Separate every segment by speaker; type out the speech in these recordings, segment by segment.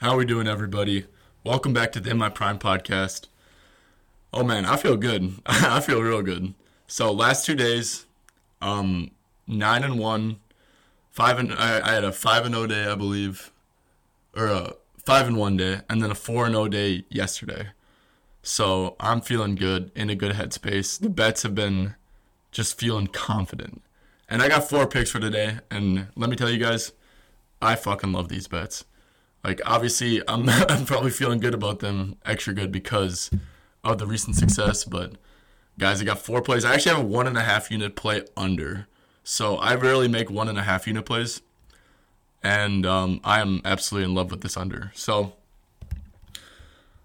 Speaker 1: How are we doing, everybody? Welcome back to the In My Prime podcast. Oh man, I feel good. I feel real good. So last two days, um, nine and one, five and I, I had a five and zero day, I believe, or a five and one day, and then a four and zero day yesterday. So I'm feeling good in a good headspace. The bets have been just feeling confident, and I got four picks for today. And let me tell you guys, I fucking love these bets. Like obviously, I'm I'm probably feeling good about them, extra good because of the recent success. But guys, I got four plays. I actually have a one and a half unit play under, so I rarely make one and a half unit plays, and um, I am absolutely in love with this under. So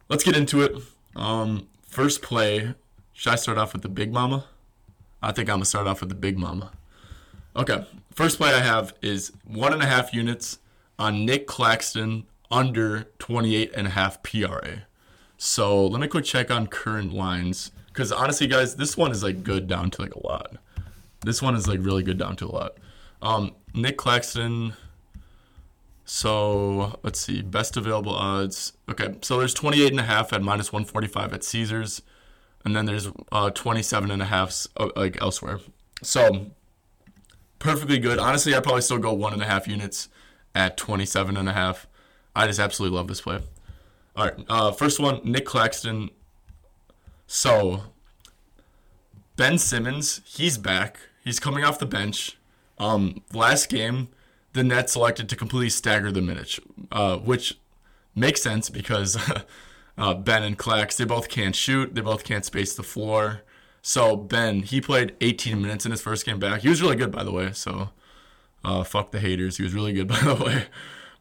Speaker 1: let's get into it. Um, first play. Should I start off with the big mama? I think I'm gonna start off with the big mama. Okay, first play I have is one and a half units on Nick Claxton under 28 and a half PRA. So let me quick check on current lines. Because honestly, guys, this one is like good down to like a lot. This one is like really good down to a lot. Um, Nick Claxton. So let's see, best available odds. Okay, so there's 28 and a half at minus 145 at Caesars, and then there's uh, 27 and a half uh, like elsewhere. So perfectly good. Honestly, I'd probably still go one and a half units at 27 and a half. I just absolutely love this play. All right, uh, first one, Nick Claxton. So Ben Simmons, he's back. He's coming off the bench. Um, last game, the Nets elected to completely stagger the minutes, uh, which makes sense because uh, Ben and Clax, they both can't shoot. They both can't space the floor. So Ben, he played 18 minutes in his first game back. He was really good, by the way. So uh, fuck the haters. He was really good, by the way.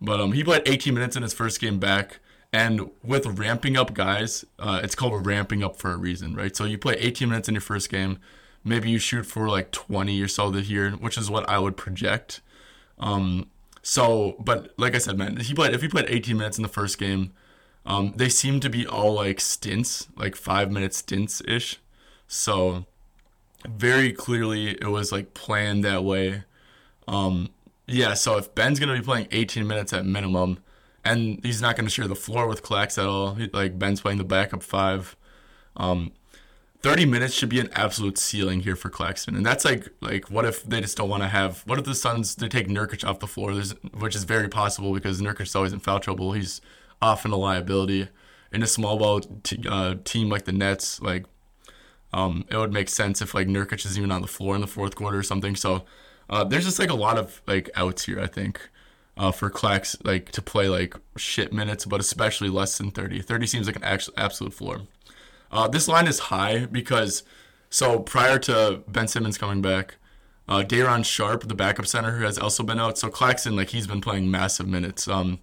Speaker 1: But um, he played 18 minutes in his first game back. And with ramping up guys, uh, it's called ramping up for a reason, right? So you play 18 minutes in your first game. Maybe you shoot for like 20 or so this year, which is what I would project. Um, so, but like I said, man, he played if he played 18 minutes in the first game, um, they seem to be all like stints, like five minute stints ish. So, very clearly, it was like planned that way. Um, yeah, so if Ben's gonna be playing 18 minutes at minimum, and he's not gonna share the floor with Clax at all, he, like Ben's playing the backup five, um, 30 minutes should be an absolute ceiling here for Claxton, and that's like like what if they just don't want to have? What if the Suns they take Nurkic off the floor, There's, which is very possible because Nurkic's always in foul trouble. He's often a liability in a small ball t- uh, team like the Nets. Like, um, it would make sense if like Nurkic is even on the floor in the fourth quarter or something. So uh, there's just like a lot of like outs here. I think uh, for Clax like to play like shit minutes, but especially less than 30. 30 seems like an actual absolute floor. Uh, this line is high because so prior to Ben Simmons coming back, uh, Day'Ron Sharpe, the backup center, who has also been out. So Claxton like he's been playing massive minutes. Um,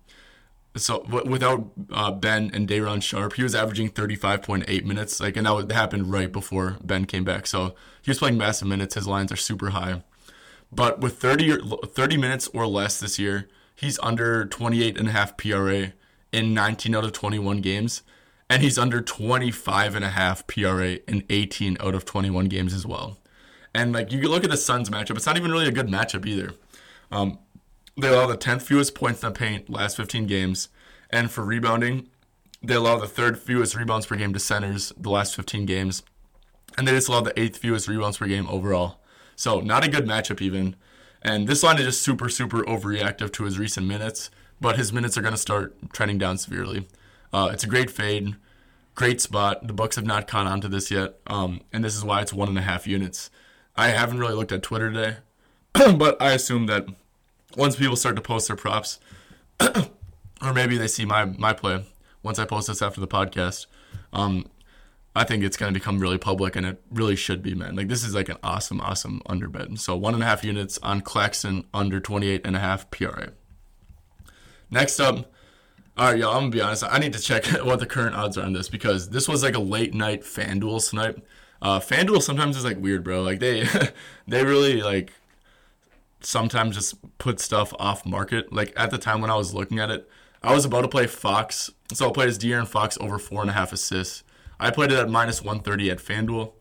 Speaker 1: so w- without uh, Ben and Day'Ron Sharpe, he was averaging 35.8 minutes. Like, and that happened right before Ben came back. So he was playing massive minutes. His lines are super high. But with 30, 30 minutes or less this year, he's under 28 and a half PRA in 19 out of 21 games. And he's under 25 and a half PRA in 18 out of 21 games as well. And like you can look at the Suns matchup, it's not even really a good matchup either. Um, they allow the 10th fewest points in the paint last 15 games. And for rebounding, they allow the third fewest rebounds per game to centers the last 15 games. And they just allow the eighth fewest rebounds per game overall. So not a good matchup even. And this line is just super, super overreactive to his recent minutes, but his minutes are going to start trending down severely. Uh, it's a great fade, great spot. The Bucks have not caught on to this yet, um, and this is why it's one and a half units. I haven't really looked at Twitter today, but I assume that once people start to post their props, or maybe they see my my play once I post this after the podcast, um, I think it's going to become really public, and it really should be, man. Like this is like an awesome, awesome underbet. So one and a half units on Claxton under 28 and a half PRA. Next up, all right, y'all. I'm gonna be honest. I need to check what the current odds are on this because this was like a late night FanDuel snipe. Uh, FanDuel sometimes is like weird, bro. Like they, they really like sometimes just put stuff off market. Like at the time when I was looking at it, I was about to play Fox, so I played as De'Aaron Fox over four and a half assists I played it at minus 130 at FanDuel.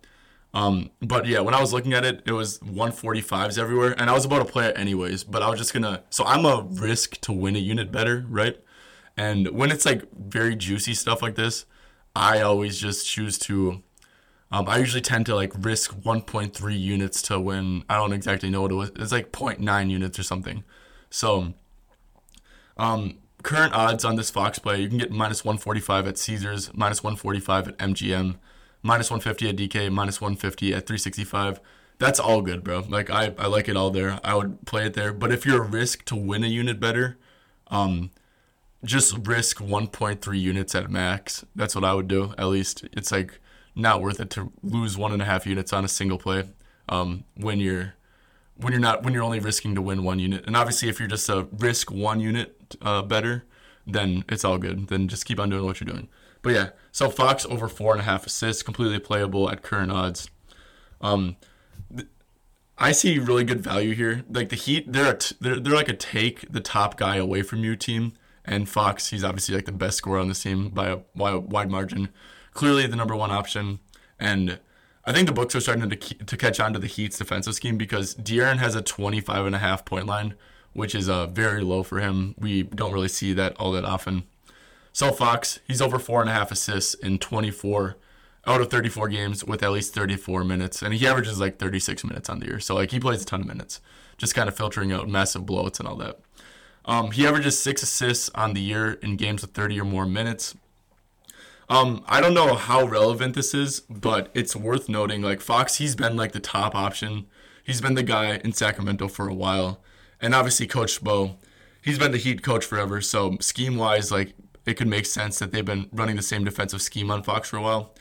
Speaker 1: Um, but yeah, when I was looking at it, it was 145s everywhere, and I was about to play it anyways. But I was just gonna. So I'm a risk to win a unit better, right? And when it's like very juicy stuff like this, I always just choose to. Um, I usually tend to like risk 1.3 units to win. I don't exactly know what it was. It's like 0.9 units or something. So, um, current odds on this Fox play, you can get minus 145 at Caesars, minus 145 at MGM, minus 150 at DK, minus 150 at 365. That's all good, bro. Like I, I like it all there. I would play it there. But if you're a risk to win a unit better, um, just risk 1.3 units at max. That's what I would do. At least it's like not worth it to lose one and a half units on a single play um, when you're when you're not when you're only risking to win one unit. And obviously, if you're just a risk one unit uh, better, then it's all good. Then just keep on doing what you're doing. But yeah, so Fox over four and a half assists, completely playable at current odds. Um, th- I see really good value here. Like the Heat, they're, they're they're like a take the top guy away from you team. And Fox, he's obviously like the best scorer on the team by a wide margin. Clearly the number one option. And I think the books are starting to, to catch on to the Heat's defensive scheme because De'Aaron has a 25 and a half point line, which is uh, very low for him. We don't really see that all that often. So Fox, he's over four and a half assists in 24 out of 34 games with at least 34 minutes, and he averages like 36 minutes on the year. So like he plays a ton of minutes, just kind of filtering out massive blowouts and all that. Um, he averages six assists on the year in games with 30 or more minutes. Um, I don't know how relevant this is, but it's worth noting. Like Fox, he's been like the top option. He's been the guy in Sacramento for a while, and obviously Coach Spo, he's been the Heat coach forever. So scheme wise, like it could make sense that they've been running the same defensive scheme on Fox for a while.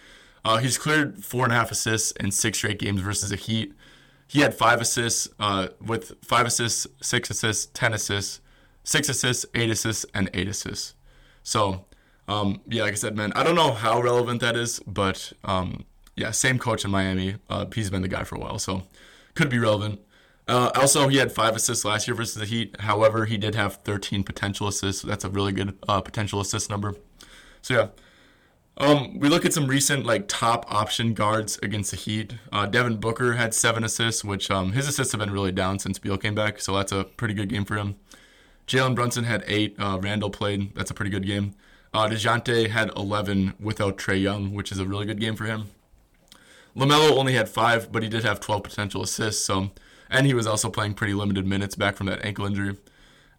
Speaker 1: Uh, he's cleared four and a half assists in six straight games versus the Heat. He had five assists uh, with five assists, six assists, ten assists six assists, eight assists, and eight assists. So, um, yeah, like I said, man, I don't know how relevant that is, but um, yeah, same coach in Miami. Uh, he's been the guy for a while, so could be relevant. Uh, also, he had five assists last year versus the Heat. However, he did have 13 potential assists. So that's a really good uh, potential assist number. So yeah, um, we look at some recent like top option guards against the Heat. Uh, Devin Booker had seven assists, which um, his assists have been really down since Beal came back. So that's a pretty good game for him. Jalen Brunson had eight. Uh, Randle played. That's a pretty good game. Uh, DeJounte had 11 without Trae Young, which is a really good game for him. LaMelo only had five, but he did have 12 potential assists. So, and he was also playing pretty limited minutes back from that ankle injury.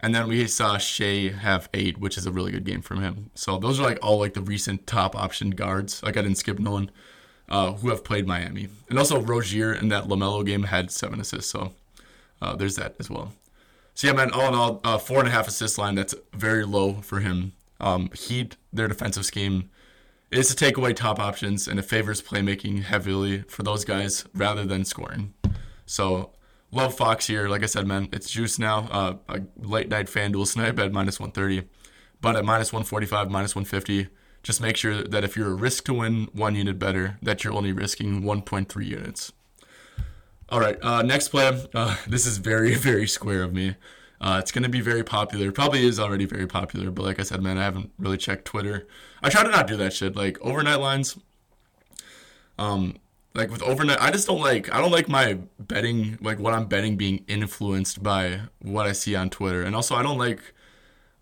Speaker 1: And then we saw Shai have eight, which is a really good game from him. So those are like all like the recent top option guards. Like I didn't skip no one uh, who have played Miami. And also Rozier in that LaMelo game had seven assists. So uh, there's that as well. So yeah, man. All in all, uh, four and a half assist line. That's very low for him. Um, Heat, their defensive scheme is to take away top options, and it favors playmaking heavily for those guys rather than scoring. So love Fox here. Like I said, man, it's juice now. Uh, a late night FanDuel snipe at minus 130, but at minus 145, minus 150. Just make sure that if you're a risk to win one unit better, that you're only risking 1.3 units. All right, uh, next play. Uh, this is very, very square of me. Uh, it's going to be very popular. Probably is already very popular, but like I said, man, I haven't really checked Twitter. I try to not do that shit. Like overnight lines. Um, like with overnight, I just don't like. I don't like my betting, like what I'm betting, being influenced by what I see on Twitter, and also I don't like.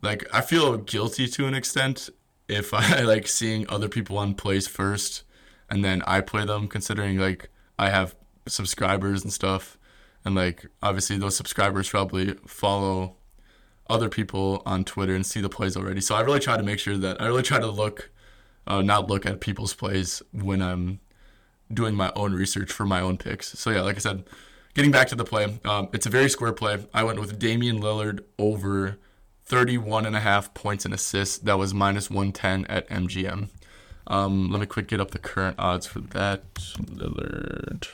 Speaker 1: Like I feel guilty to an extent if I like seeing other people on plays first, and then I play them, considering like I have subscribers and stuff. And like obviously those subscribers probably follow other people on Twitter and see the plays already. So I really try to make sure that I really try to look, uh, not look at people's plays when I'm doing my own research for my own picks. So yeah, like I said, getting back to the play, um, it's a very square play. I went with Damian Lillard over 31 and a half points and assists. That was minus 110 at MGM. Um, let me quick get up the current odds for that. Lillard.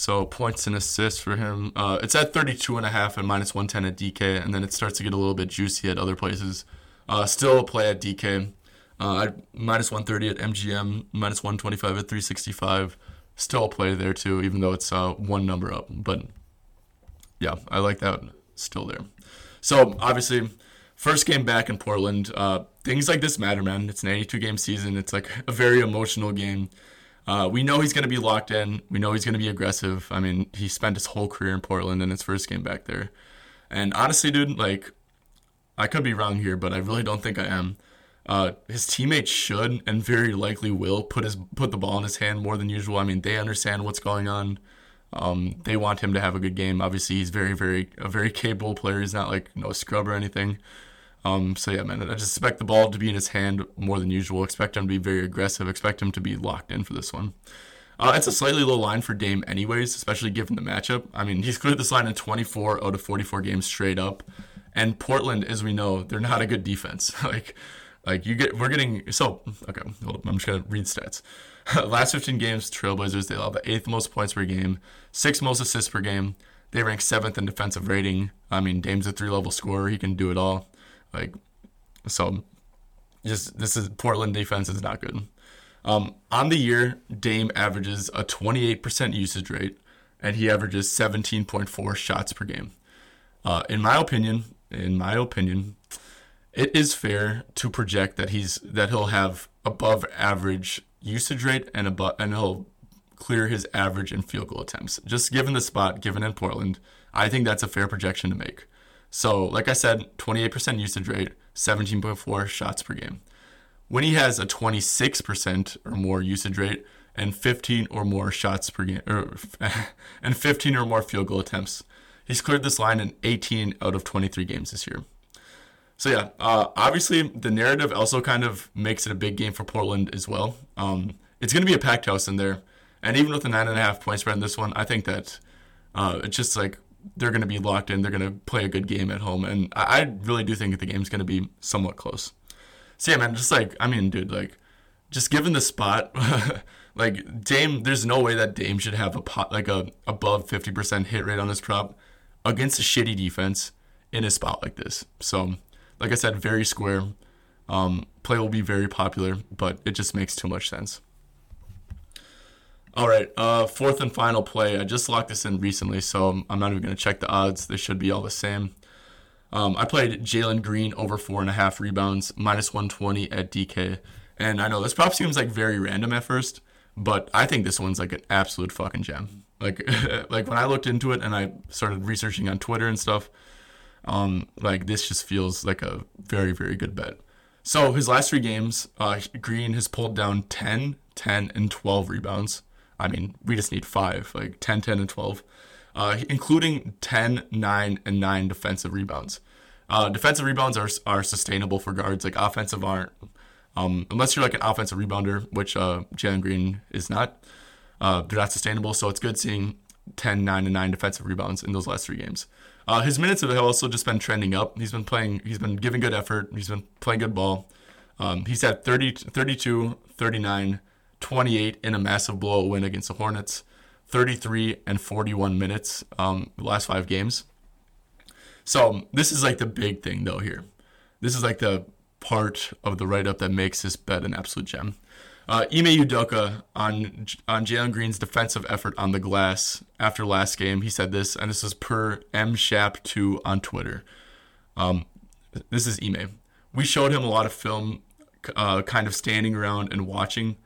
Speaker 1: So points and assists for him. Uh, it's at 32 and a half and minus 110 at DK, and then it starts to get a little bit juicy at other places. Uh, still a play at DK. Uh, minus 130 at MGM, minus 125 at 365. Still a play there too, even though it's uh, one number up. But yeah, I like that still there. So obviously, first game back in Portland. Uh, things like this matter, man. It's an 82 game season. It's like a very emotional game. Uh, we know he's going to be locked in. We know he's going to be aggressive. I mean, he spent his whole career in Portland and his first game back there. And honestly, dude, like, I could be wrong here, but I really don't think I am. Uh, his teammates should and very likely will put his put the ball in his hand more than usual. I mean, they understand what's going on. Um, they want him to have a good game. Obviously, he's very, very a very capable player. He's not like no scrub or anything. Um, so yeah, man, I just expect the ball to be in his hand more than usual. Expect him to be very aggressive. Expect him to be locked in for this one. Uh, it's a slightly low line for Dame, anyways, especially given the matchup. I mean, he's cleared this line in 24 out of 44 games straight up, and Portland, as we know, they're not a good defense. like, like you get, we're getting so okay. Hold up, I'm just gonna read stats. Last 15 games, Trailblazers they allow the eighth most points per game, sixth most assists per game. They rank seventh in defensive rating. I mean, Dame's a three level scorer. He can do it all. Like, so just this is Portland defense is not good. Um, on the year, Dame averages a 28% usage rate, and he averages 17.4 shots per game. Uh, in my opinion, in my opinion, it is fair to project that he's that he'll have above average usage rate and above and he'll clear his average in field goal attempts. Just given the spot given in Portland, I think that's a fair projection to make. So, like I said, 28% usage rate, 17.4 shots per game. When he has a 26% or more usage rate and 15 or more shots per game, or, and 15 or more field goal attempts, he's cleared this line in 18 out of 23 games this year. So yeah, uh, obviously the narrative also kind of makes it a big game for Portland as well. Um, it's going to be a packed house in there, and even with the nine and a half point spread in this one, I think that uh, it's just like they're going to be locked in. They're going to play a good game at home, and I, I really do think that the game's going to be somewhat close. So yeah, man, just like I mean, dude, like just given the spot, like Dame, there's no way that Dame should have a pot like a above fifty percent hit rate on this prop against a shitty defense in a spot like this. So, like I said, very square. Um, play will be very popular, but it just makes too much sense. All right, uh, fourth and final play. I just locked this in recently, so I'm not even going to check the odds. They should be all the same. Um, I played Jalen Green over four and a half rebounds, minus 120 at DK. And I know this prop seems like very random at first, but I think this one's like an absolute fucking gem. Like, like when I looked into it and I started researching on Twitter and stuff, um, like this just feels like a very, very good bet. So his last three games, uh, Green has pulled down 10, 10, and 12 rebounds. I mean, we just need five, like 10, 10, and 12 uh, including 10, 9, and 9 defensive rebounds. Uh, defensive rebounds are, are sustainable for guards, like offensive aren't. Um, unless you're like an offensive rebounder, which uh, Jalen Green is not, uh, they're not sustainable. So it's good seeing 10, 9, and 9 defensive rebounds in those last three games. Uh, his minutes have also just been trending up. He's been playing, he's been giving good effort, he's been playing good ball. Um, he's had 30, 32, 39, 28 in a massive blowout win against the Hornets. 33 and 41 minutes um, last five games. So this is like the big thing though here. This is like the part of the write up that makes this bet an absolute gem. Uh, Ime Udoka on on Jalen Green's defensive effort on the glass after last game, he said this, and this is per mshap2 on Twitter. Um, this is Ime. We showed him a lot of film, uh, kind of standing around and watching.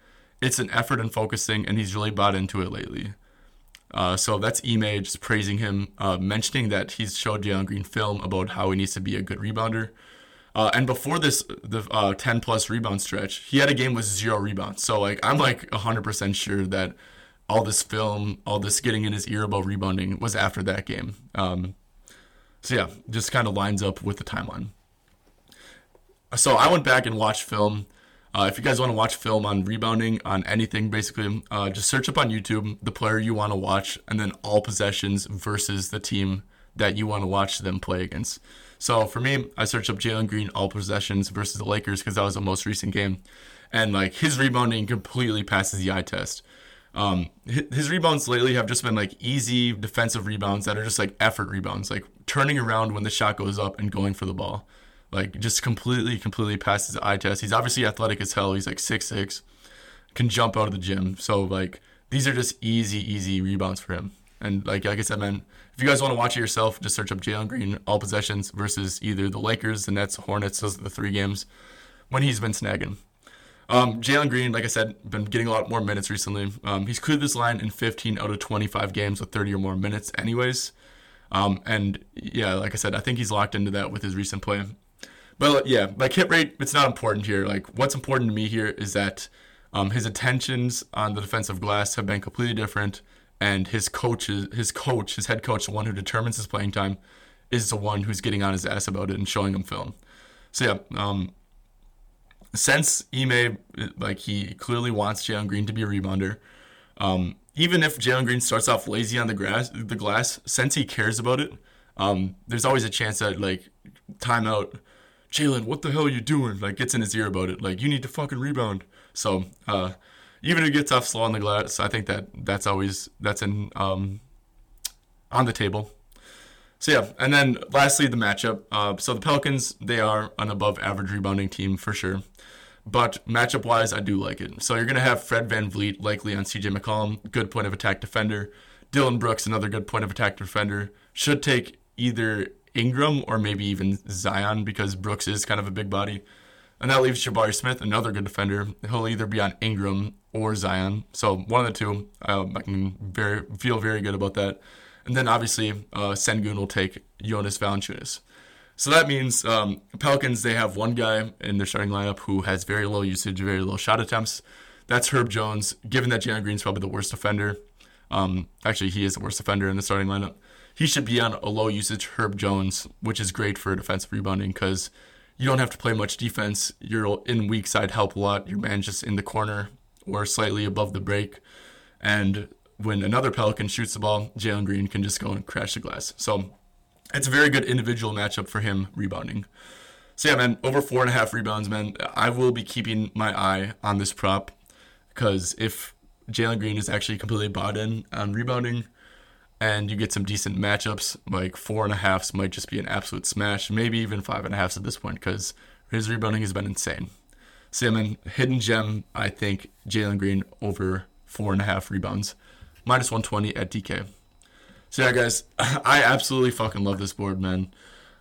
Speaker 1: It's an effort and focusing, and he's really bought into it lately. Uh, so that's Ime just praising him, uh, mentioning that he's showed Jalen Green film about how he needs to be a good rebounder. Uh, and before this, the uh, 10 plus rebound stretch, he had a game with zero rebounds. So like I'm like 100% sure that all this film, all this getting in his ear about rebounding was after that game. Um, so yeah, just kind of lines up with the timeline. So I went back and watched film uh, if you guys want to watch film on rebounding, on anything, basically, uh, just search up on YouTube the player you want to watch, and then all possessions versus the team that you want to watch them play against. So for me, I searched up Jalen Green all possessions versus the Lakers because that was the most recent game, and like his rebounding completely passes the eye test. Um, his rebounds lately have just been like easy defensive rebounds that are just like effort rebounds, like turning around when the shot goes up and going for the ball. Like just completely, completely passes the eye test. He's obviously athletic as hell. He's like six six, can jump out of the gym. So like these are just easy, easy rebounds for him. And like like I said, man, if you guys want to watch it yourself, just search up Jalen Green all possessions versus either the Lakers, the Nets, Hornets. Those are the three games when he's been snagging. Um, Jalen Green, like I said, been getting a lot more minutes recently. Um, he's cleared this line in 15 out of 25 games with 30 or more minutes, anyways. Um, and yeah, like I said, I think he's locked into that with his recent play. But yeah, like hit rate, it's not important here. Like what's important to me here is that um, his attentions on the defensive glass have been completely different, and his coach, his coach, his head coach, the one who determines his playing time, is the one who's getting on his ass about it and showing him film. So yeah, um, since Ime, like he clearly wants Jalen Green to be a rebounder. Um, even if Jalen Green starts off lazy on the grass, the glass, since he cares about it, um, there's always a chance that like timeout, Jalen, what the hell are you doing? Like gets in his ear about it. Like you need to fucking rebound. So uh, even if it gets off slow on the glass, I think that that's always that's in um, on the table. So yeah, and then lastly the matchup. Uh, so the Pelicans they are an above average rebounding team for sure. But matchup wise, I do like it. So you're to have Fred Van VanVleet likely on CJ McCollum, good point of attack defender. Dillon Brooks, another good point of attack defender. Should take either Ingram or maybe even Zion because Brooks is kind of a big body. And that leaves Jabari Smith, another good defender. He'll either be on Ingram or Zion. So one of the two. Um, I can very feel very good about that. And then obviously uh, Sengun will take Jonas Valanciunas. So that means um, Pelicans, they have one guy in their starting lineup who has very low usage, very low shot attempts. That's Herb Jones. Given that Jalen Green's probably the worst defender, um, actually, he is the worst defender in the starting lineup. He should be on a low usage Herb Jones, which is great for defensive rebounding because you don't have to play much defense. You're in weak side help a lot. Your man just in the corner or slightly above the break. And when another Pelican shoots the ball, Jalen Green can just go and crash the glass. So it's a very good individual matchup for him rebounding. So yeah, man, over four and a half rebounds, man. I will be keeping my eye on this prop because if Jalen Green is actually completely bought in on rebounding, and you get some decent matchups, like four and a halfs might just be an absolute smash. Maybe even five and a halfs at this point because his rebounding has been insane. Man, hidden gem. I think Jalen Green over four and a half rebounds, minus one twenty at DK. So yeah, guys, I absolutely fucking love this board, man.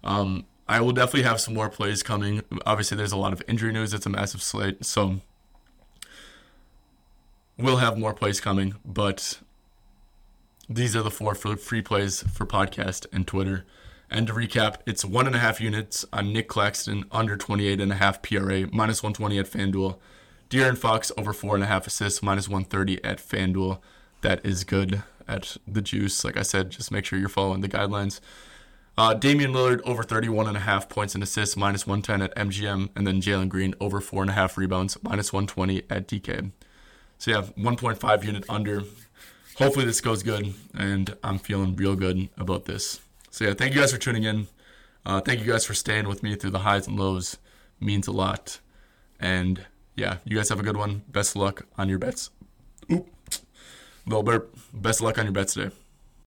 Speaker 1: Um, I will definitely have some more plays coming. Obviously, there's a lot of injury news. It's a massive slate, so we'll have more plays coming. But these are the four free plays for podcast and Twitter. And to recap, it's one and a half units on Nick Claxton under 28 and a half PRA, minus 120 at FanDuel. De'Aaron Fox over four and a half assists, minus 130 at FanDuel. That is good at the juice. Like I said, just make sure you're following the guidelines. Uh, Damian Lillard over 31 and a half points and assists, minus 110 at MGM, and then Jalen Green over four and a half rebounds, minus 120 at DK. So you have 1.5 unit under. Hopefully this goes good, and I'm feeling real good about this. So yeah, thank you guys for tuning in. Uh, thank you guys for staying with me through the highs and lows. Means a lot. And yeah, you guys have a good one. Best luck on your bets. Oop. Little burp. Best luck on your bets today.